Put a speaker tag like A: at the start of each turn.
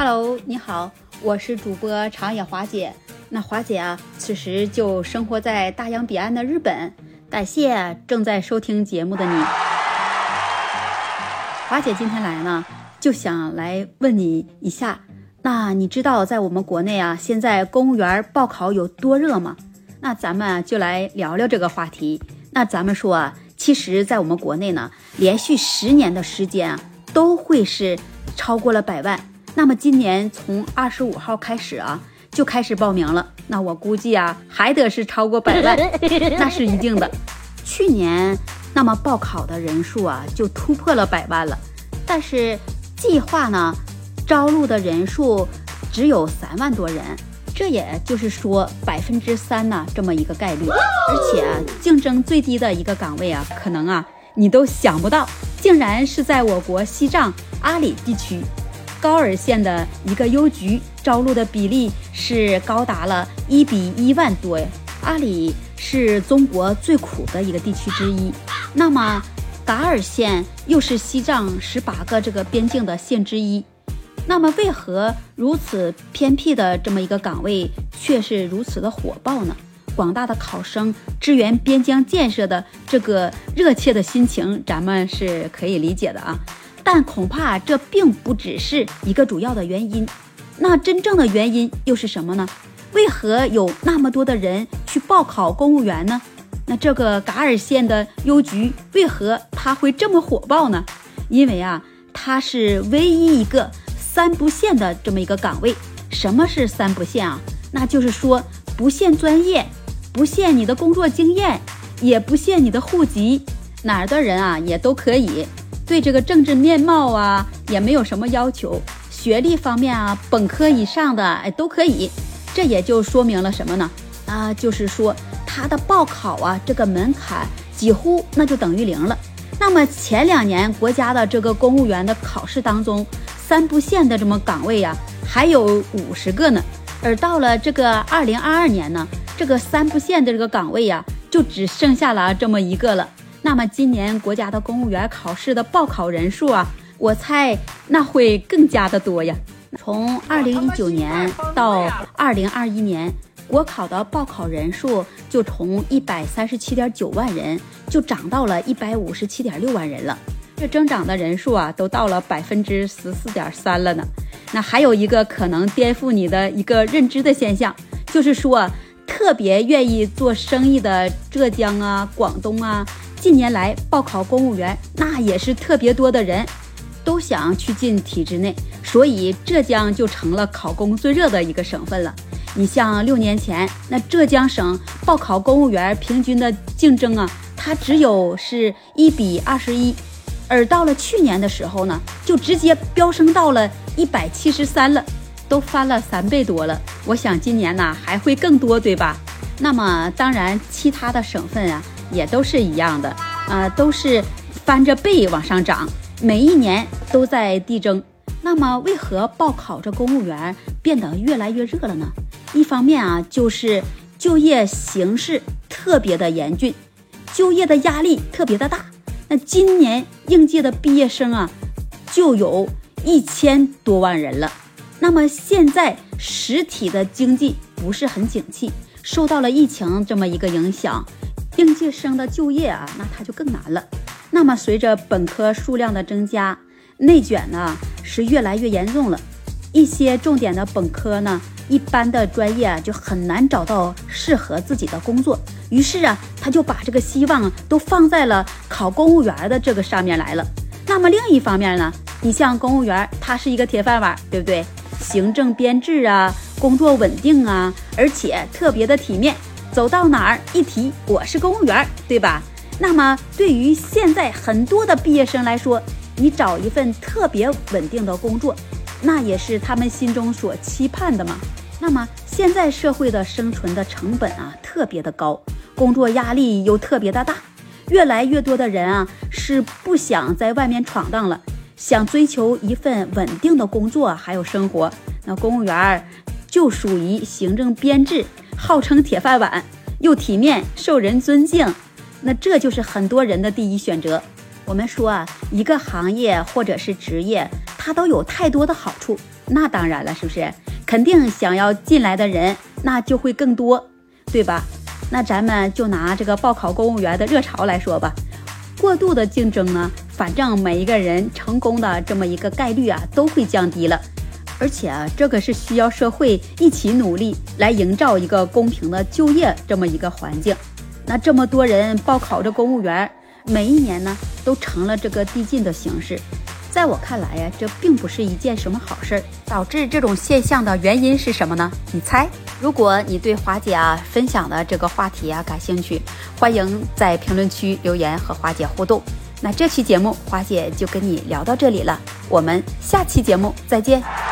A: Hello，你好，我是主播长野华姐。那华姐啊，此时就生活在大洋彼岸的日本。感谢正在收听节目的你。华姐今天来呢，就想来问你一下，那你知道在我们国内啊，现在公务员报考有多热吗？那咱们就来聊聊这个话题。那咱们说啊，其实，在我们国内呢，连续十年的时间啊，都会是超过了百万。那么今年从二十五号开始啊，就开始报名了。那我估计啊，还得是超过百万，那是一定的。去年那么报考的人数啊，就突破了百万了。但是计划呢，招录的人数只有三万多人，这也就是说百分之三呢这么一个概率。而且啊，竞争最低的一个岗位啊，可能啊你都想不到，竟然是在我国西藏阿里地区。高尔县的一个邮局招录的比例是高达了一比一万多呀！阿里是中国最苦的一个地区之一，那么噶尔县又是西藏十八个这个边境的县之一，那么为何如此偏僻的这么一个岗位却是如此的火爆呢？广大的考生支援边疆建设的这个热切的心情，咱们是可以理解的啊。但恐怕这并不只是一个主要的原因，那真正的原因又是什么呢？为何有那么多的人去报考公务员呢？那这个噶尔县的邮局为何它会这么火爆呢？因为啊，它是唯一一个三不限的这么一个岗位。什么是三不限啊？那就是说不限专业，不限你的工作经验，也不限你的户籍，哪儿的人啊也都可以。对这个政治面貌啊，也没有什么要求。学历方面啊，本科以上的哎都可以。这也就说明了什么呢？啊，就是说他的报考啊，这个门槛几乎那就等于零了。那么前两年国家的这个公务员的考试当中，三不限的这么岗位呀，还有五十个呢。而到了这个二零二二年呢，这个三不限的这个岗位呀，就只剩下了这么一个了。那么今年国家的公务员考试的报考人数啊，我猜那会更加的多呀。从二零一九年到二零二一年，国考的报考人数就从一百三十七点九万人，就涨到了一百五十七点六万人了。这增长的人数啊，都到了百分之十四点三了呢。那还有一个可能颠覆你的一个认知的现象，就是说特别愿意做生意的浙江啊、广东啊。近年来报考公务员，那也是特别多的人，都想去进体制内，所以浙江就成了考公最热的一个省份了。你像六年前，那浙江省报考公务员平均的竞争啊，它只有是一比二十一，而到了去年的时候呢，就直接飙升到了一百七十三了，都翻了三倍多了。我想今年呢还会更多，对吧？那么当然，其他的省份啊。也都是一样的，啊，都是翻着倍往上涨，每一年都在递增。那么，为何报考这公务员变得越来越热了呢？一方面啊，就是就业形势特别的严峻，就业的压力特别的大。那今年应届的毕业生啊，就有一千多万人了。那么现在实体的经济不是很景气，受到了疫情这么一个影响。应届生的就业啊，那他就更难了。那么随着本科数量的增加，内卷呢是越来越严重了。一些重点的本科呢，一般的专业就很难找到适合自己的工作。于是啊，他就把这个希望都放在了考公务员的这个上面来了。那么另一方面呢，你像公务员，它是一个铁饭碗，对不对？行政编制啊，工作稳定啊，而且特别的体面。走到哪儿一提我是公务员，对吧？那么对于现在很多的毕业生来说，你找一份特别稳定的工作，那也是他们心中所期盼的嘛。那么现在社会的生存的成本啊特别的高，工作压力又特别的大，越来越多的人啊是不想在外面闯荡了，想追求一份稳定的工作还有生活。那公务员就属于行政编制。号称铁饭碗，又体面，受人尊敬，那这就是很多人的第一选择。我们说啊，一个行业或者是职业，它都有太多的好处。那当然了，是不是？肯定想要进来的人那就会更多，对吧？那咱们就拿这个报考公务员的热潮来说吧，过度的竞争呢，反正每一个人成功的这么一个概率啊，都会降低了。而且啊，这个是需要社会一起努力来营造一个公平的就业这么一个环境。那这么多人报考这公务员，每一年呢都成了这个递进的形式。在我看来呀，这并不是一件什么好事儿。导致这种现象的原因是什么呢？你猜？如果你对华姐啊分享的这个话题啊感兴趣，欢迎在评论区留言和华姐互动。那这期节目华姐就跟你聊到这里了，我们下期节目再见。